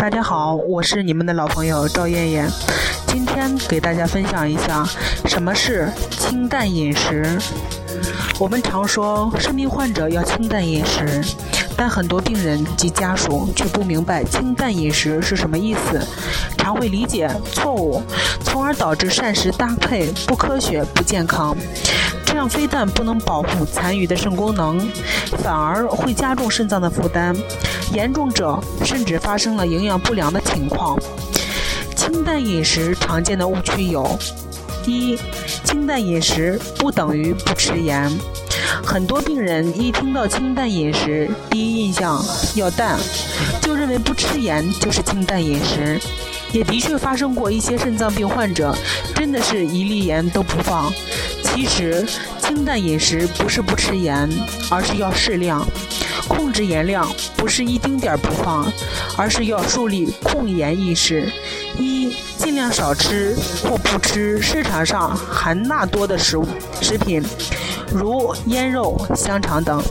大家好，我是你们的老朋友赵艳艳，今天给大家分享一下什么是清淡饮食。我们常说生病患者要清淡饮食，但很多病人及家属却不明白清淡饮食是什么意思，常会理解错误，从而导致膳食搭配不科学、不健康。这样非但不能保护残余的肾功能，反而会加重肾脏的负担，严重者甚至发生了营养不良的情况。清淡饮食常见的误区有：一、清淡饮食不等于不吃盐。很多病人一听到清淡饮食，第一印象要淡，就认为不吃盐就是清淡饮食。也的确发生过一些肾脏病患者，真的是一粒盐都不放。其实，清淡饮食不是不吃盐，而是要适量控制盐量，不是一丁点儿不放，而是要树立控盐意识。一，尽量少吃或不吃市场上含钠多的食物食品，如腌肉、香肠等。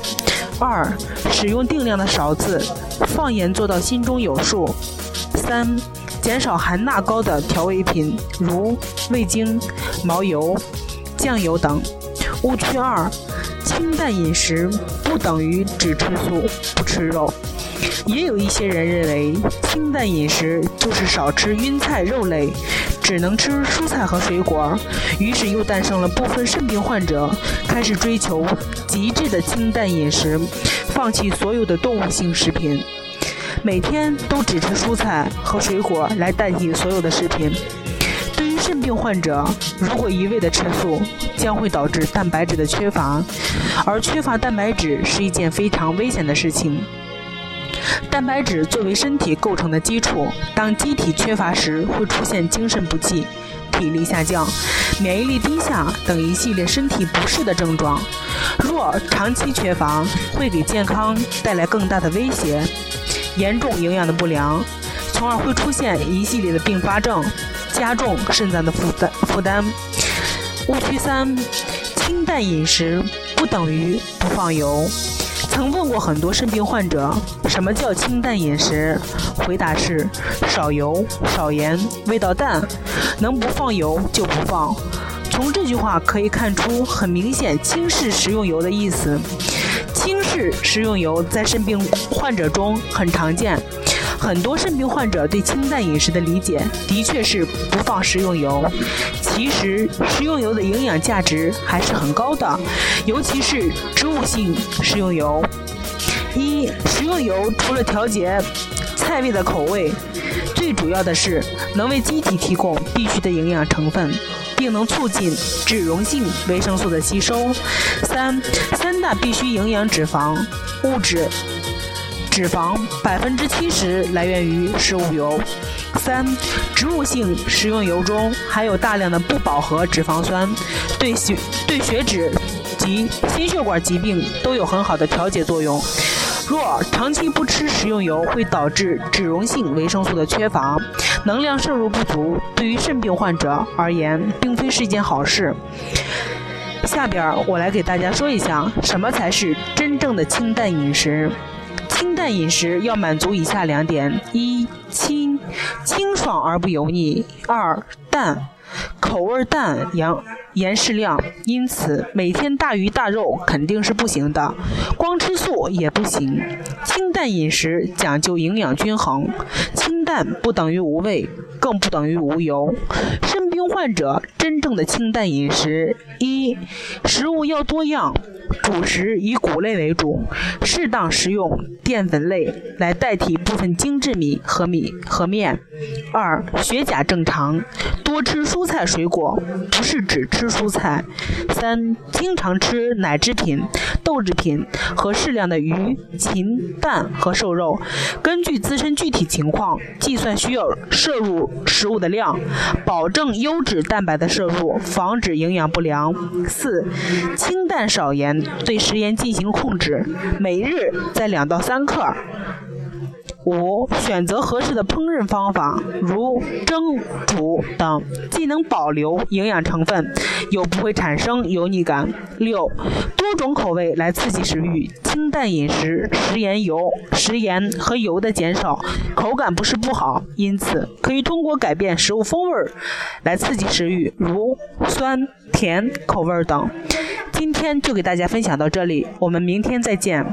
二，使用定量的勺子，放盐做到心中有数。三，减少含钠高的调味品，如味精、毛油。酱油等。误区二：清淡饮食不等于只吃素不吃肉。也有一些人认为清淡饮食就是少吃荤菜肉类，只能吃蔬菜和水果，于是又诞生了部分肾病患者开始追求极致的清淡饮食，放弃所有的动物性食品，每天都只吃蔬菜和水果来代替所有的食品。对于肾病患者如果一味的吃素，将会导致蛋白质的缺乏，而缺乏蛋白质是一件非常危险的事情。蛋白质作为身体构成的基础，当机体缺乏时，会出现精神不济、体力下降、免疫力低下等一系列身体不适的症状。若长期缺乏，会给健康带来更大的威胁，严重营养的不良，从而会出现一系列的并发症。加重肾脏的负担负担。误区三：清淡饮食不等于不放油。曾问过很多肾病患者，什么叫清淡饮食？回答是少油、少盐，味道淡，能不放油就不放。从这句话可以看出，很明显轻视食用油的意思。轻视食用油在肾病患者中很常见。很多肾病患者对清淡饮食的理解的确是不放食用油，其实食用油的营养价值还是很高的，尤其是植物性食用油。一，食用油除了调节菜味的口味，最主要的是能为机体提供必需的营养成分，并能促进脂溶性维生素的吸收。三，三大必需营养脂肪物质。脂肪百分之七十来源于食物油。三，植物性食用油中含有大量的不饱和脂肪酸，对血对血脂及心血管疾病都有很好的调节作用。若长期不吃食用油，会导致脂溶性维生素的缺乏，能量摄入不足，对于肾病患者而言，并非是一件好事。下边我来给大家说一下，什么才是真正的清淡饮食。清淡饮食要满足以下两点：一、清，清爽而不油腻；二、淡，口味淡，盐盐适量。因此，每天大鱼大肉肯定是不行的，光吃素也不行。清淡饮食讲究营养均衡，清淡不等于无味，更不等于无油。肾病患者真正的清淡饮食：一、食物要多样。主食以谷类为主，适当食用淀粉类来代替部分精制米和米和面。二、血钾正常，多吃蔬菜水果，不是只吃蔬菜。三、经常吃奶制品、制品和适量的鱼、禽、蛋和瘦肉，根据自身具体情况计算需要摄入食物的量，保证优质蛋白的摄入，防止营养不良。四、清淡少盐。对食盐进行控制，每日在两到三克。五、选择合适的烹饪方法，如蒸、煮等，既能保留营养成分，又不会产生油腻感。六、多种口味来刺激食欲，清淡饮食，食盐油、食盐和油的减少，口感不是不好，因此可以通过改变食物风味来刺激食欲，如酸、甜口味等。今天就给大家分享到这里，我们明天再见。